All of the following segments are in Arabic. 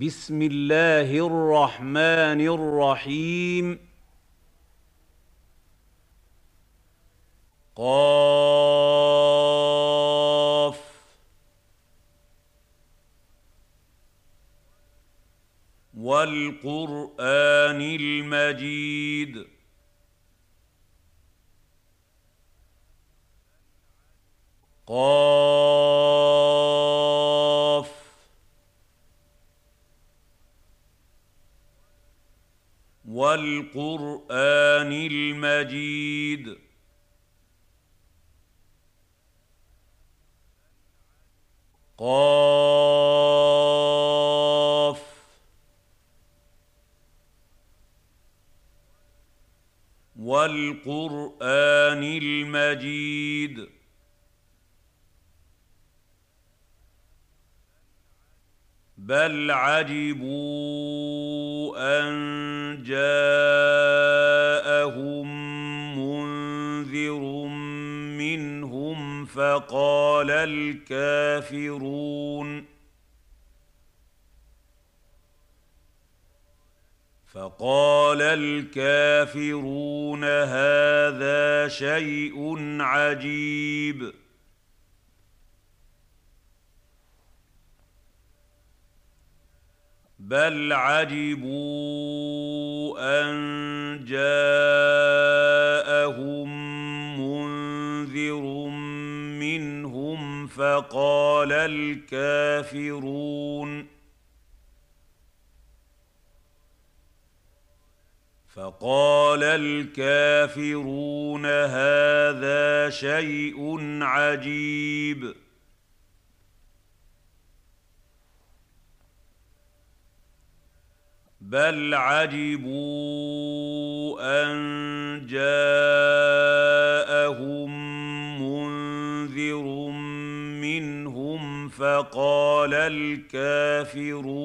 بسم الله الرحمن الرحيم. قاف. والقرآن المجيد. قاف. والقرآن المجيد. قاف. والقرآن المجيد. بل عجبوا ان جاءهم منذر منهم فقال الكافرون فقال الكافرون هذا شيء عجيب بل عجبوا ان جاءهم منذر منهم فقال الكافرون فقال الكافرون هذا شيء عجيب بل عجبوا ان جاءهم منذر منهم فقال الكافرون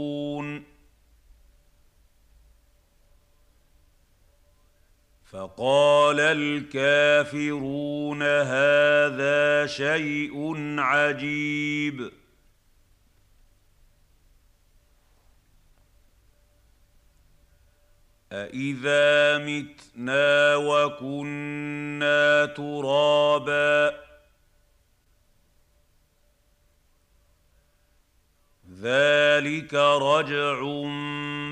فقال الكافرون هذا شيء عجيب أإذا متنا وكنا ترابا ذلك رجع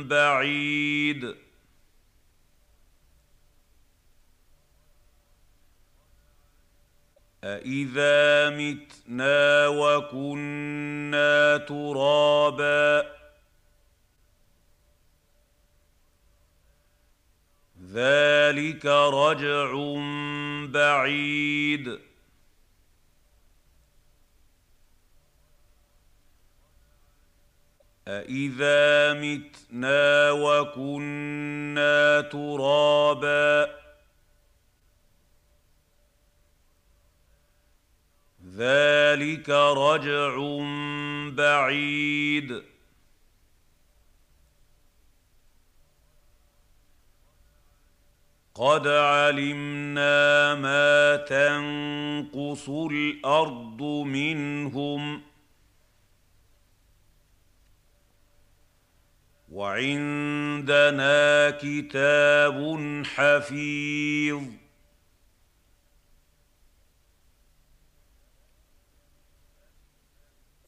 بعيد أإذا متنا وكنا ترابا ذلك رجع بعيد. أإذا متنا وكنا ترابا. ذلك رجع بعيد. قد علمنا ما تنقص الأرض منهم وعندنا كتاب حفيظ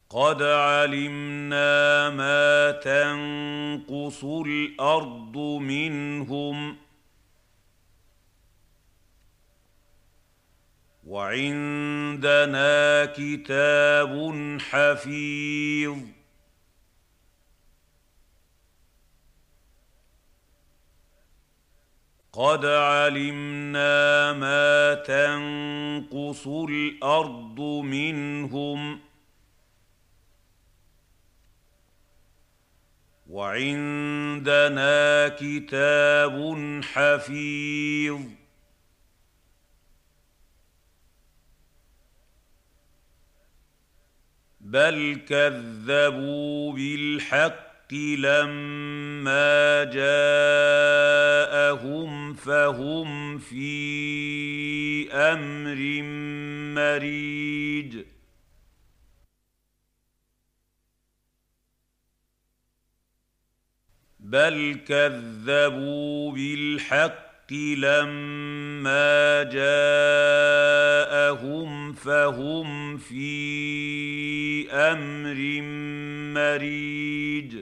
قد علمنا ما تنقص الأرض منهم وعندنا كتاب حفيظ. قد علمنا ما تنقص الأرض منهم. وعندنا كتاب حفيظ. بل كذبوا بالحق لما جاءهم فهم في أمر مريج بل كذبوا بالحق لما جاءهم فهم في أمر مريج.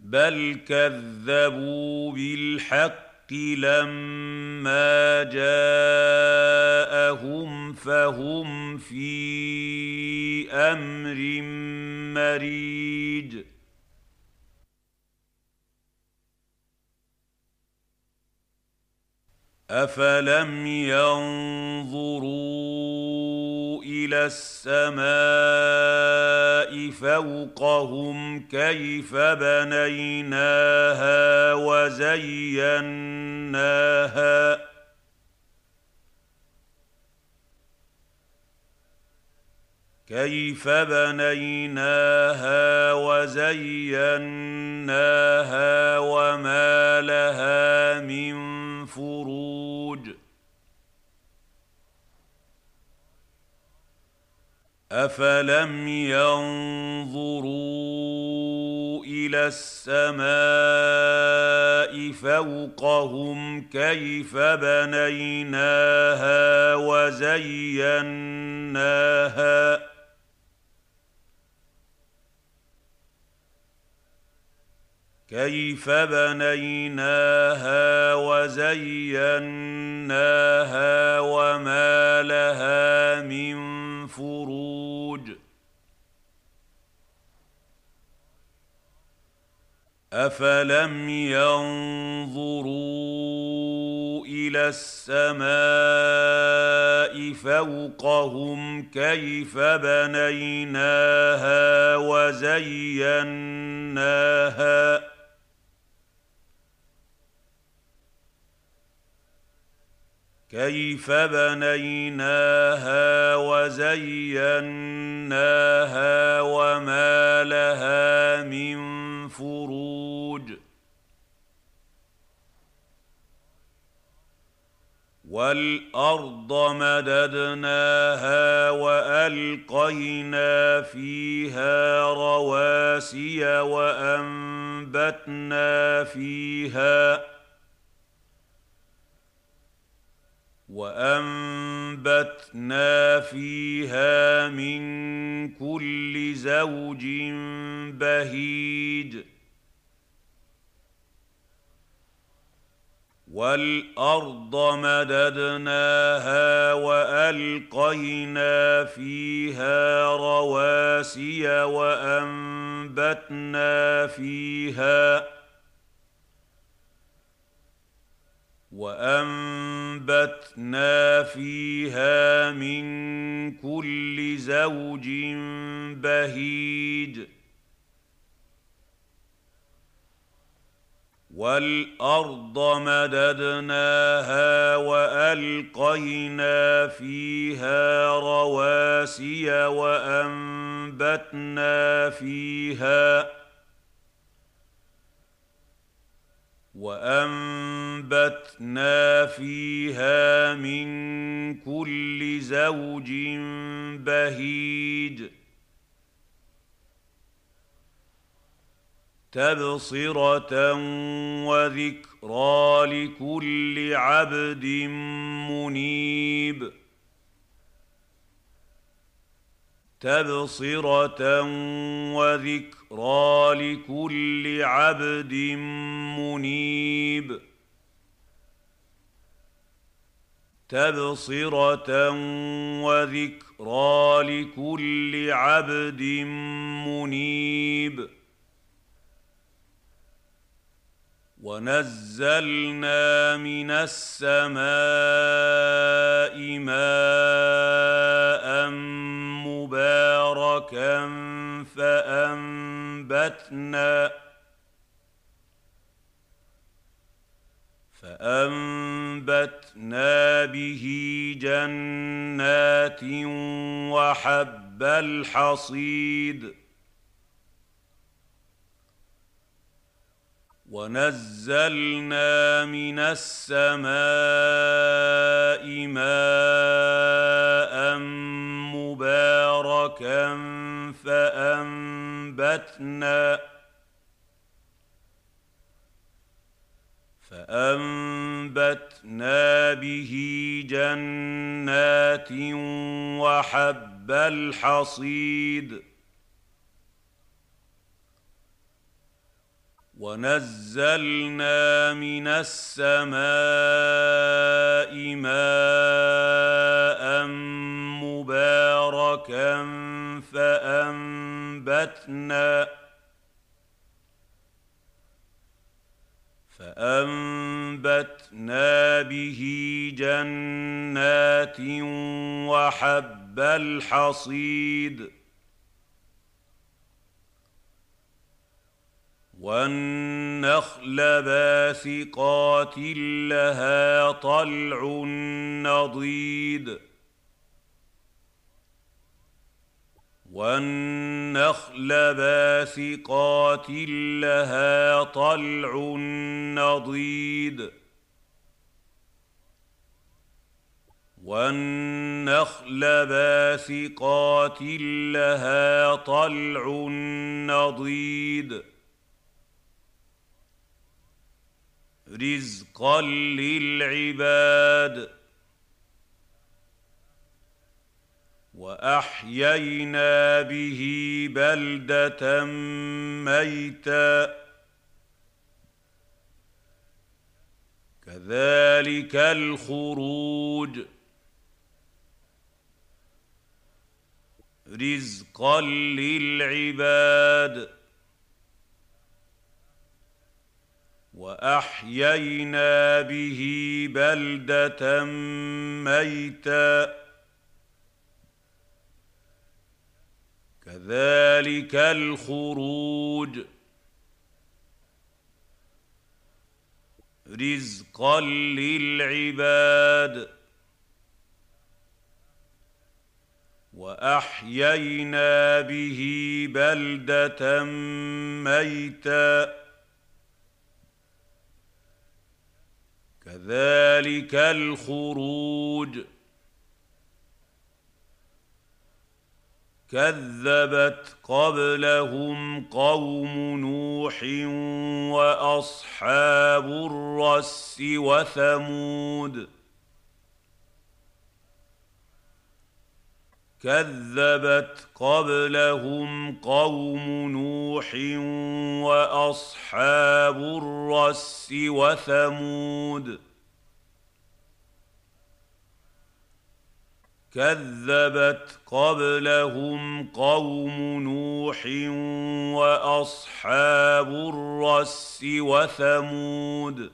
بل كذبوا بالحق لما جاءهم فهم في أمر مريج. افلم ينظروا إلى السماء فوقهم كيف بنيناها وزيناها كيف بنيناها وزيناها وما لها من فروج افلم ينظروا إلى السماء فوقهم كيف بنيناها وزيناها كيف بنيناها وزيناها وما لها من فروج أفلم ينظروا إلى السماء فوقهم كيف بنيناها وزيناها كيف بنيناها وزيناها وما لها من فروج والأرض مددناها وألقينا فيها رواسي وأنبتنا فيها وأنبتنا فيها من كل زوج بهيج. والارض مددناها والقينا فيها رواسي وانبتنا فيها وأنبتنا فيها من كل زوج بهيج. والأرض مددناها وألقينا فيها رواسي وأنبتنا فيها وأنبتنا فيها من كل زوج بهيج. تبصرة وذكرى لكل عبد منيب. تبصرة وذكرى لكل عبد منيب. تبصرة وذكرى لكل عبد منيب. ونزلنا من السماء ماء مباركا فأنبتنا فأنبتنا به جنات وحب الحصيد ونزلنا من السماء ماء مباركا فأنبتنا فأنبتنا به جنات وحب الحصيد. ونزلنا من السماء ماء مباركا فأنبتنا فأنبتنا به جنات وحب الحصيد والنخل باسقات لها طلع نضيد والنخل باسقات لها طلع نضيد. والنخل باسقات لها طلع نضيد. رزقا للعباد. وأحيينا به بلدة ميتا. كذلك الخروج. رزقا للعباد. وأحيينا به بلدة ميتا. كذلك الخروج. رزقا للعباد. وأحيينا به بلدة ميتا. كذلك الخروج. كذبت قبلهم قوم نوح وأصحاب الرس وثمود. كذبت قبلهم قوم نوح وأصحاب الرس وثمود. كذبت قبلهم قوم نوح وأصحاب الرس وثمود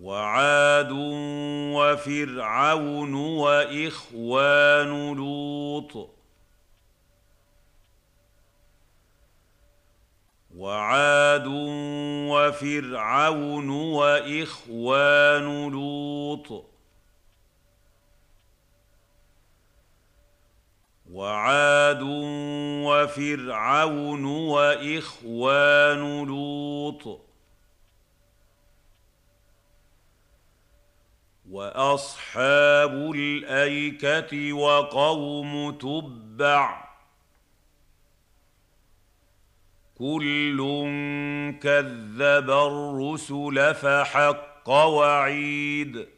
وعاد وفرعون وإخوان لوط وعاد وفرعون وإخوان لوط وعاد وفرعون وإخوان لوط وأصحاب الأيكة وقوم تبع كل كذب الرسل فحق وعيد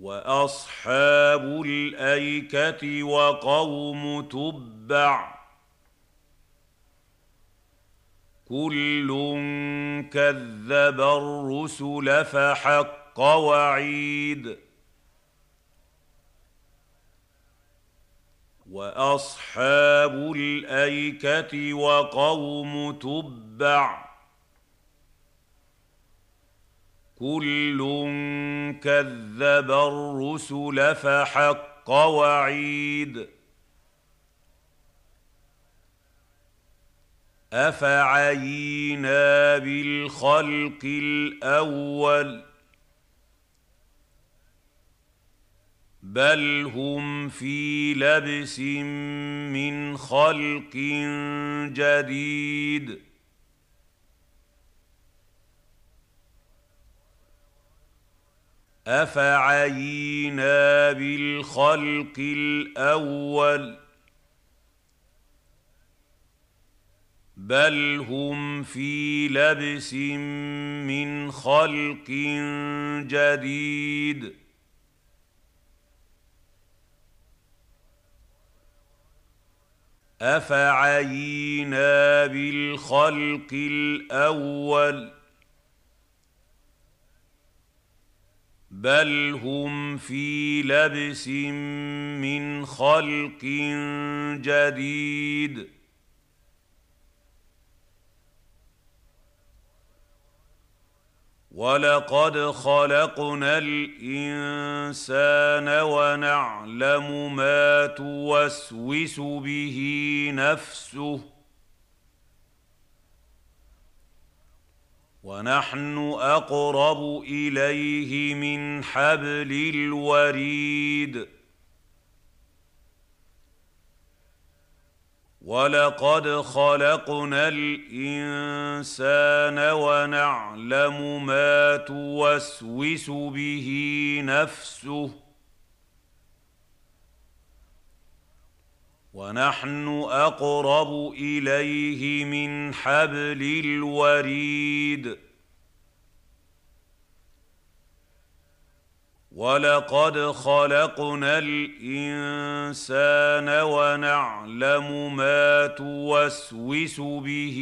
واصحاب الايكه وقوم تبع كل كذب الرسل فحق وعيد وأصحاب الأيكة وقوم تبع. كل كذب الرسل فحق وعيد. أفعينا بالخلق الأول؟ بل هم في لبس من خلق جديد افعينا بالخلق الأول بل هم في لبس من خلق جديد أفعينا بالخلق الأول بل هم في لبس من خلق جديد ولقد خلقنا الانسان ونعلم ما توسوس به نفسه ونحن اقرب اليه من حبل الوريد ولقد خلقنا الانسان ونعلم ما توسوس به نفسه ونحن اقرب اليه من حبل الوريد ولقد خلقنا الانسان ونعلم ما توسوس به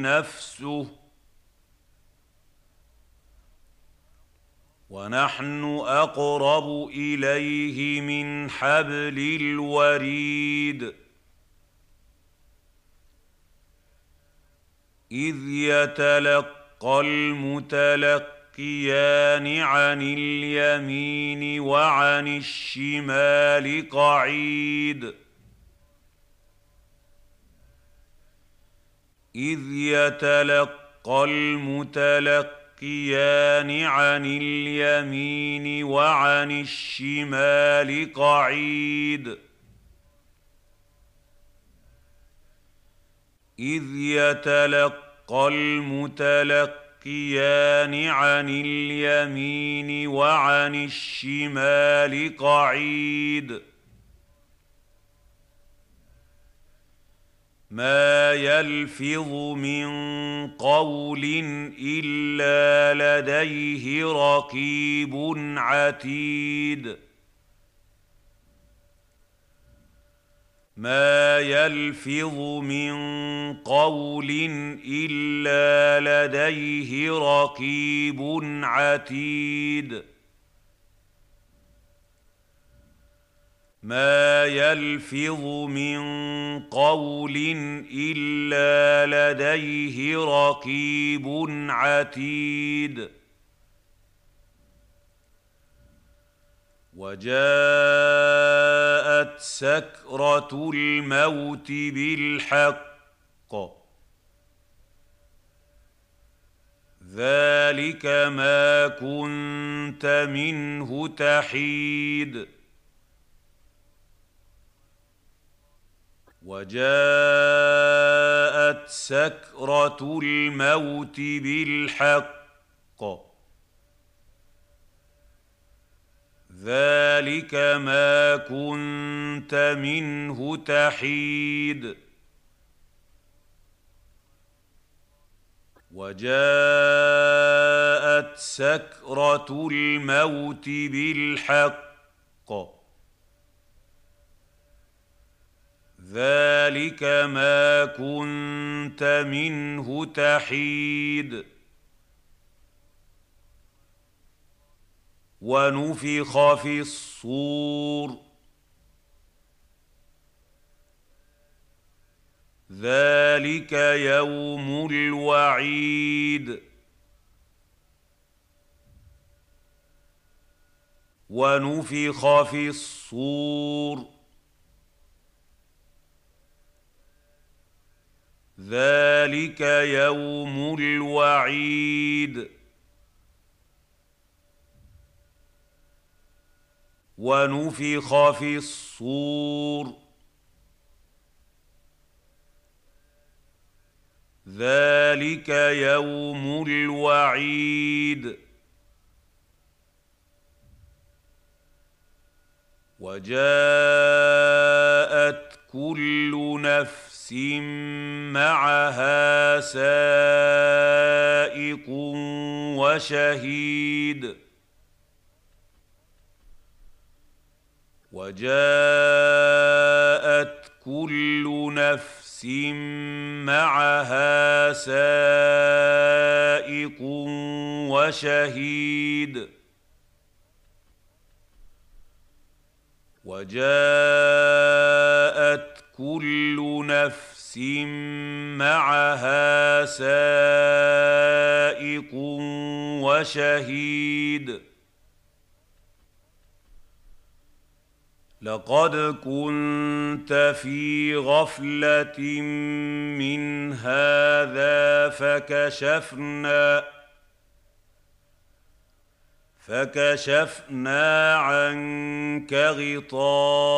نفسه ونحن اقرب اليه من حبل الوريد اذ يتلقى المتلقيان عن اليمين وعن الشمال قعيد. إذ يتلقى المتلقيان عن اليمين وعن الشمال قعيد. إذ يتلقى المتلقيان عن اليمين وعن الشمال قعيد. ما يلفظ من قول إلا لديه رقيب عتيد. ما يلفظ من قول الا لديه رقيب عتيد. ما يلفظ من قول الا لديه رقيب عتيد. وجاءت سكرة الموت بالحق. ذلك ما كنت منه تحيد. وجاءت سكرة الموت بالحق. ذلك ما كنت منه تحيد وجاءت سكره الموت بالحق ذلك ما كنت منه تحيد ونفخ في الصور. ذلك يوم الوعيد. ونفخ في الصور. ذلك يوم الوعيد. ونفخ في الصور. ذلك يوم الوعيد. وجاءت كل نفس معها سائق وشهيد. وجاءت كل نفس معها سائق وشهيد. وجاءت كل نفس معها سائق وشهيد. لقد كنت في غفلة من هذا فكشفنا فكشفنا عنك غطاءك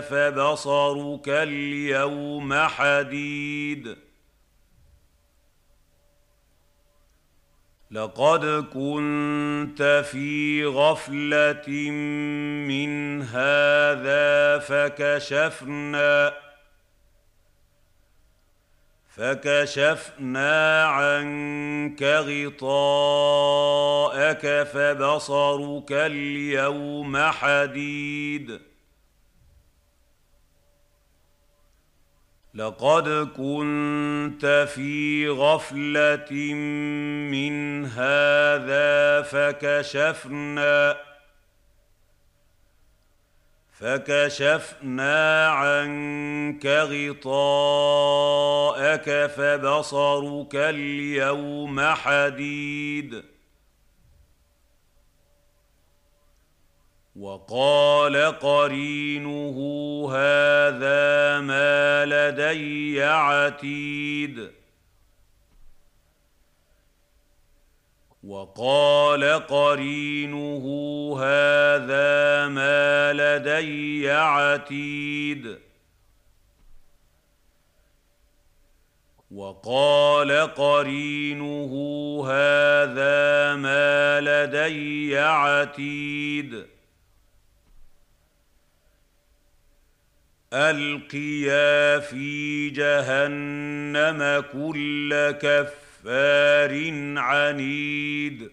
فبصرك اليوم حديد. لقد كنت في غفلة من هذا فكشفنا فكشفنا عنك غطاءك فبصرك اليوم حديد. لقد كنت في غفلة من هذا فكشفنا فكشفنا عنك غطاءك فبصرك اليوم حديد. وقال قرينه هذا ما لدي عتيد. وقال قرينه هذا ما لدي عتيد. وقال قرينه هذا ما لدي عتيد. ألقيا في جهنم كل كف كفار عنيد.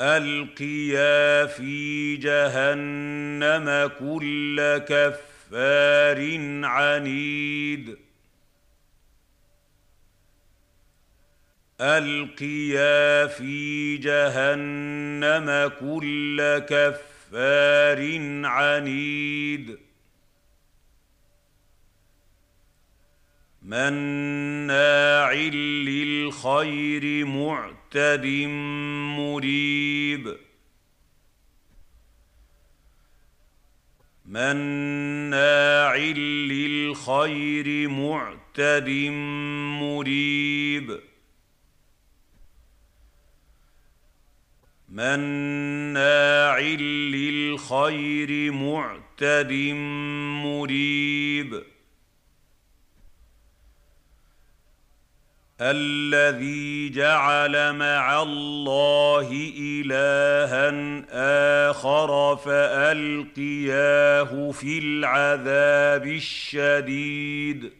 ألقيا في جهنم كل كفار عنيد. ألقيا في جهنم كل كفار عنيد. مناع للخير معتد مريب. مناع للخير معتد مريب. مناع للخير معتد مريب. الذي جعل مع الله إلها آخر فألقياه في العذاب الشديد.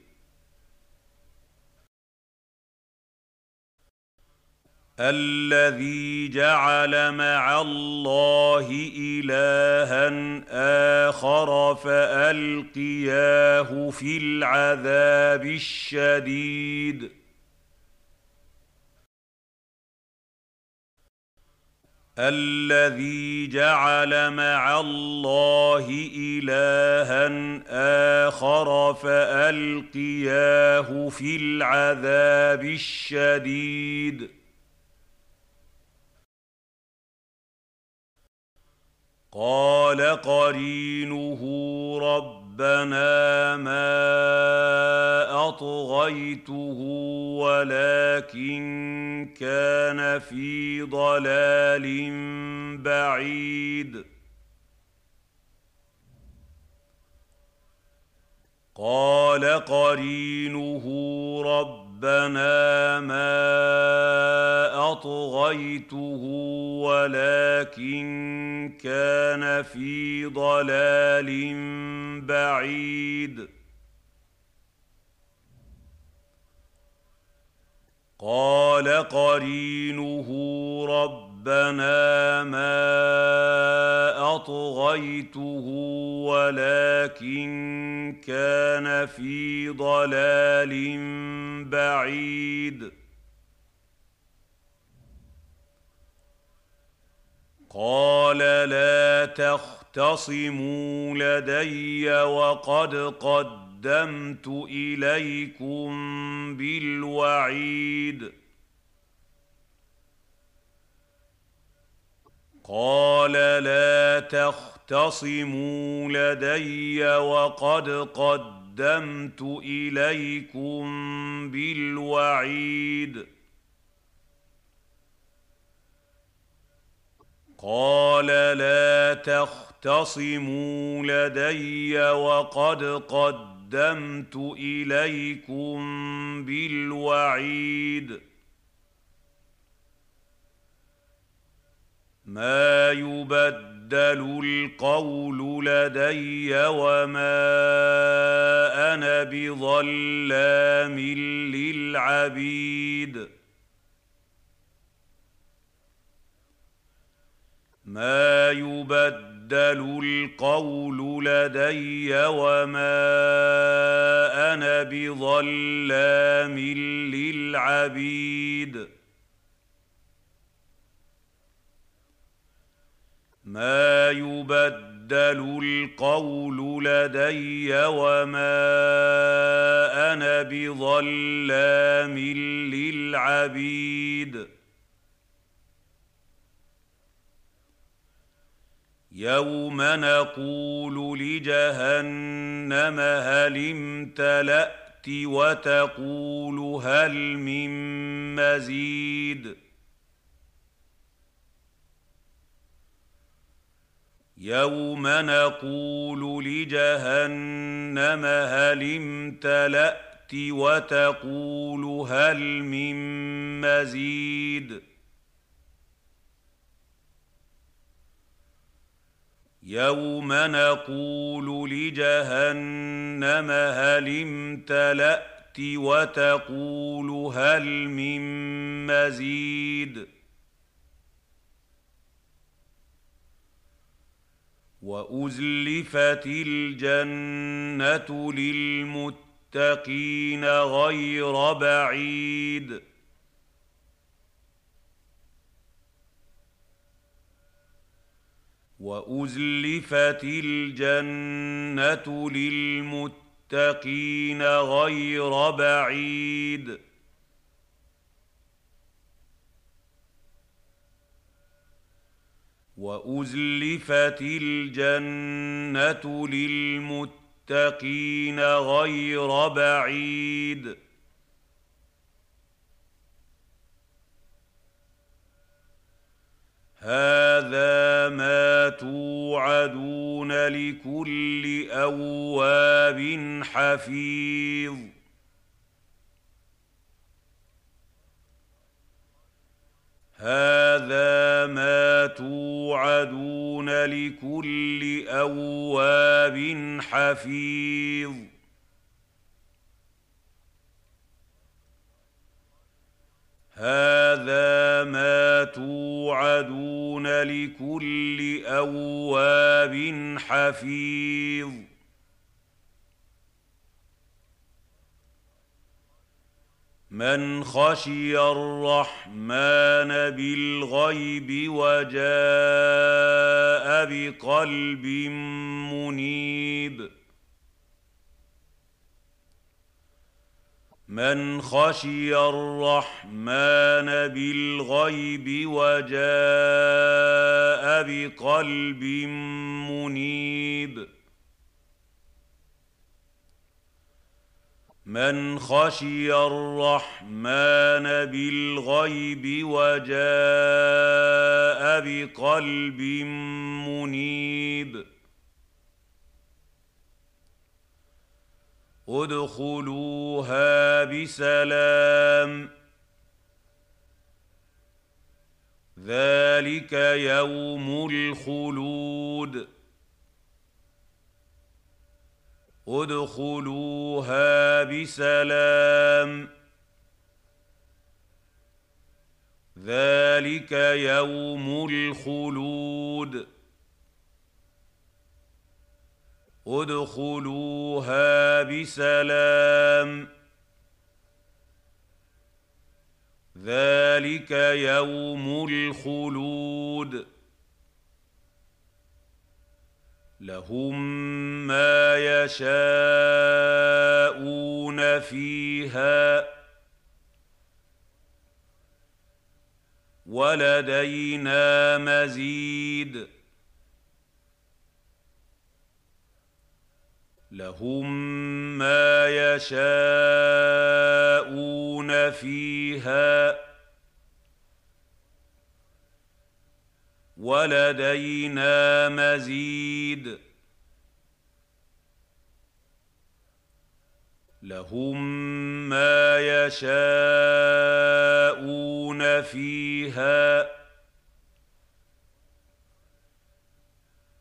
الذي جعل مع الله إلها آخر فألقياه في العذاب الشديد. الذي جعل مع الله إلها آخر فألقياه في العذاب الشديد. قال قرينه ربنا ما أطغيته ولكن كان في ضلال بعيد. قال قرينه ربنا ما أطغيته ولكن كان في ضلال بعيد. قال قرينه ربنا ما أطغيته ولكن كان في ضلال بعيد. قال لا تختصموا لدي وقد قدمت إليكم بالوعيد. قال لا تختصموا لدي وقد قدمت إليكم بالوعيد. قال لا تختصموا لدي وقد قدمت إليكم بالوعيد ما يبدل القول لدي وما أنا بظلام للعبيد. ما يبدل القول لدي وما أنا بظلام للعبيد. ما يبدل القول لدي وما أنا بظلام للعبيد. يوم نقول لجهنم هل امتلأت وتقول هل من مزيد؟ يوم نقول لجهنم هل امتلأت وتقول هل من مزيد يوم نقول لجهنم هل امتلأت وتقول هل من مزيد وأزلفت الجنة للمتقين غير بعيد. وأزلفت الجنة للمتقين غير بعيد. وأزلفت الجنة للمتقين غير بعيد. هذا ما توعدون لكل أواب حفيظ. هذا ما توعدون لكل أواب حفيظ. هذا ما توعدون لكل أواب حفيظ. من خشي الرحمن بالغيب وجاء بقلب منيب. من خشي الرحمن بالغيب وجاء بقلب منيب. من خشي الرحمن بالغيب وجاء بقلب منيب. ادخلوها بسلام. ذلك يوم الخلود. ادخلوها بسلام. ذلك يوم الخلود. ادخلوها بسلام. ذلك يوم الخلود. لهم ما يشاءون فيها ولدينا مزيد لهم ما يشاءون فيها ولدينا مزيد. لهم ما يشاءون فيها.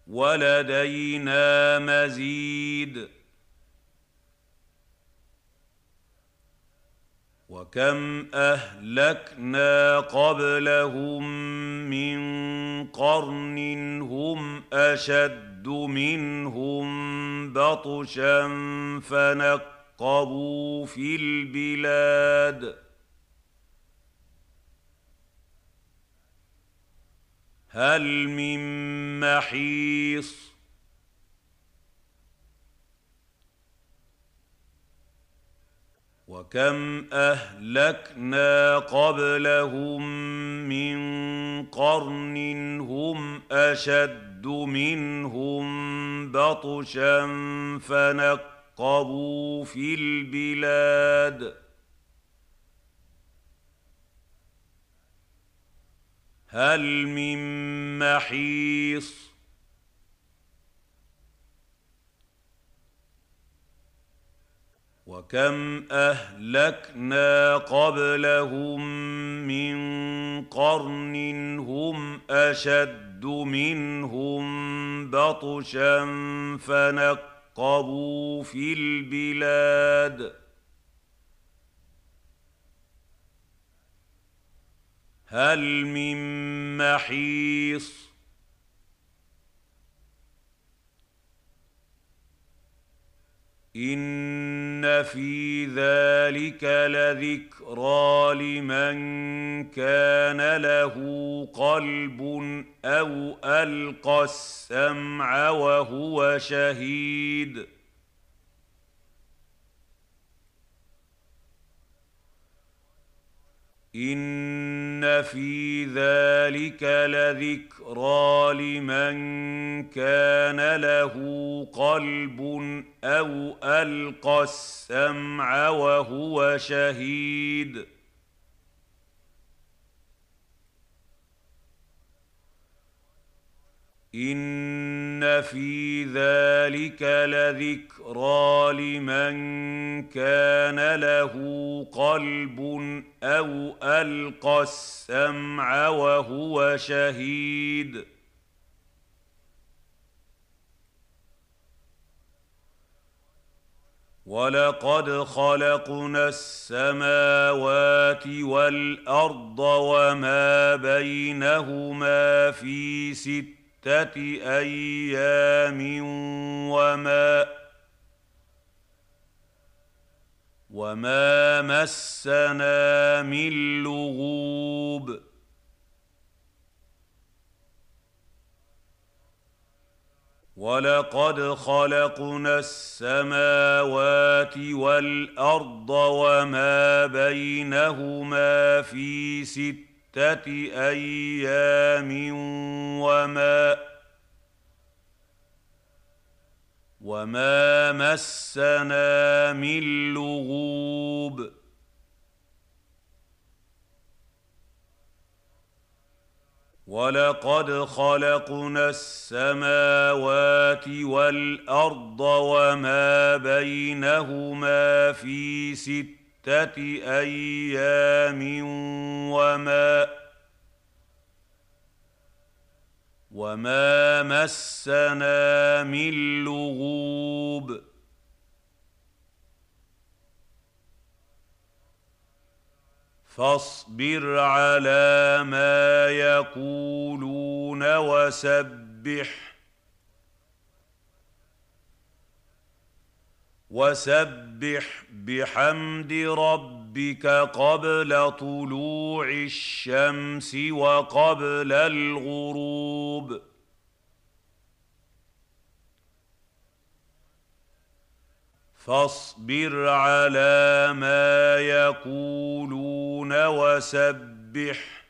ولدينا مزيد. وكم اهلكنا قبلهم من قرن هم اشد منهم بطشا فنقبوا في البلاد هل من محيص وكم اهلكنا قبلهم من قرن هم اشد منهم بطشا فنقبوا في البلاد هل من محيص وكم اهلكنا قبلهم من قرن هم اشد منهم بطشا فنقبوا في البلاد هل من محيص ان في ذلك لذكرى لمن كان له قلب أو القى السمع وهو شهيد ان في ذلك لذكرى لمن كان له قلب أو القى السمع وهو شهيد ان في ذلك لذكرى لمن كان له قلب أو القى السمع وهو شهيد ولقد خلقنا السماوات والارض وما بينهما في سته أيام وما وما مسنا من لغوب ولقد خلقنا السماوات والأرض وما بينهما في سته أيام وما وما مسنا من لغوب ولقد خلقنا السماوات والأرض وما بينهما في ستة ستة أيام وما وما مسنا من لغوب فاصبر على ما يقولون وسبح وسبح بحمد ربك قبل طلوع الشمس وقبل الغروب. فاصبر على ما يقولون وسبح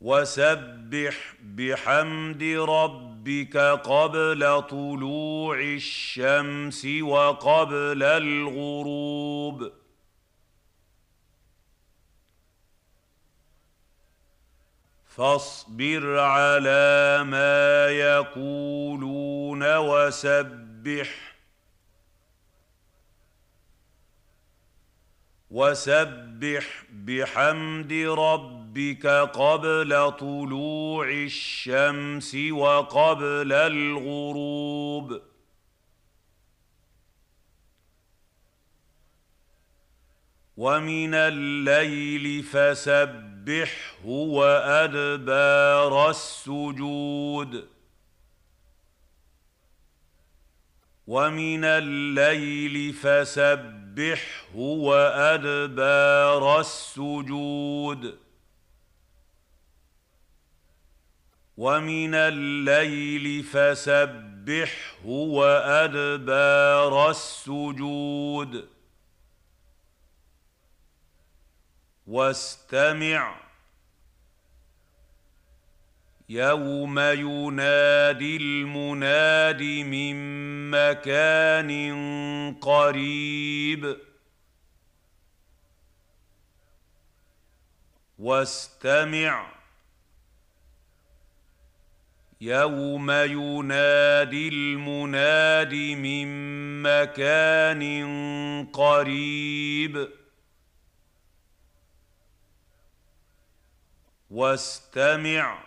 وسبح بحمد ربك قبل طلوع الشمس وقبل الغروب. فاصبر على ما يقولون وسبح. وسبح بحمد ربك قبل طلوع الشمس وقبل الغروب. ومن الليل فسبحه وأدبار السجود. ومن الليل فسبحه وأدبار السجود. ومن الليل فسبحه وادبار السجود واستمع يوم ينادي المناد من مكان قريب واستمع يوم ينادي المناد من مكان قريب واستمع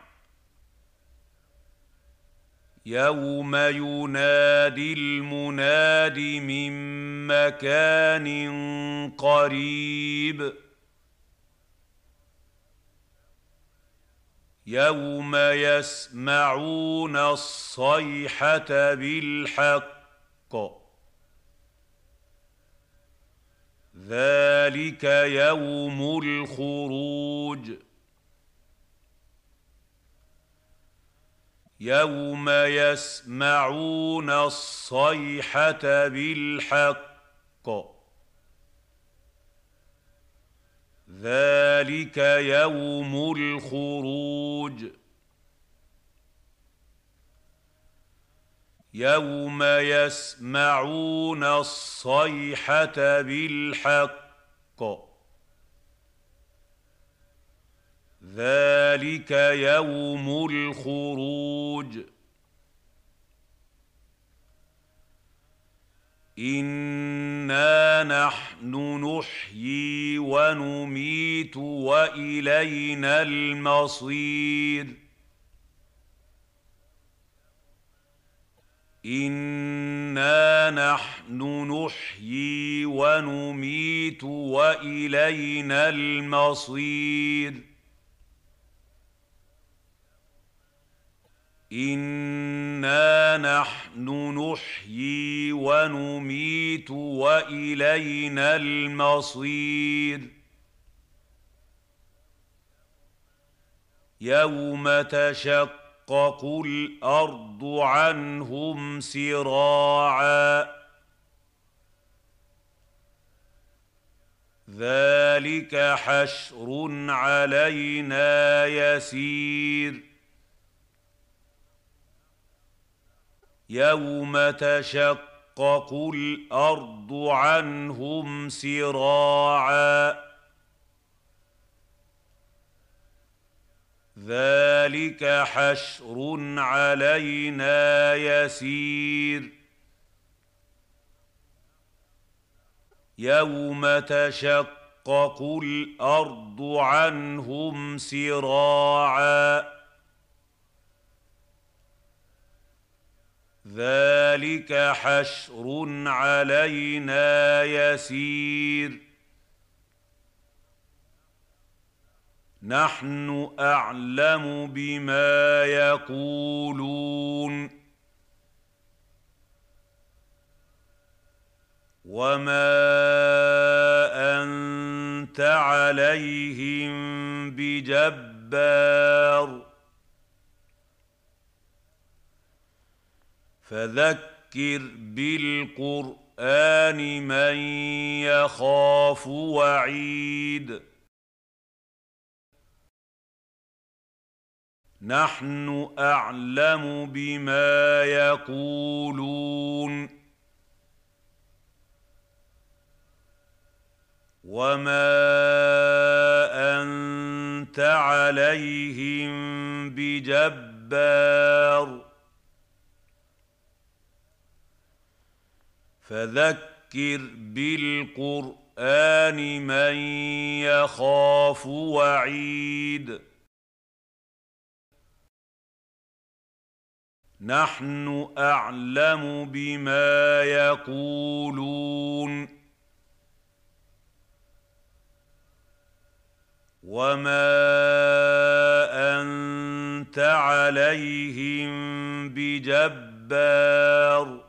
يوم ينادي المناد من مكان قريب يوم يسمعون الصيحه بالحق ذلك يوم الخروج يوم يسمعون الصيحه بالحق ذلك يوم الخروج. يوم يسمعون الصيحة بالحق. ذلك يوم الخروج. انا نحن نحيي ونميت والينا المصير انا نحن نحيي ونميت والينا المصير انا نحن نحيي ونميت والينا المصير يوم تشقق الأرض عنهم سراعا ذلك حشر علينا يسير يوم تشقق الأرض عنهم سراعا ذلك حشر علينا يسير يوم تشقق الأرض عنهم سراعا ذلك حشر علينا يسير. نحن أعلم بما يقولون. وما أنت عليهم بجبار. فذكر بالقرآن من يخاف وعيد. نحن أعلم بما يقولون. وما انت عليهم بجبار. فذكر بالقرآن من يخاف وعيد. نحن أعلم بما يقولون. وما انت عليهم بجبار.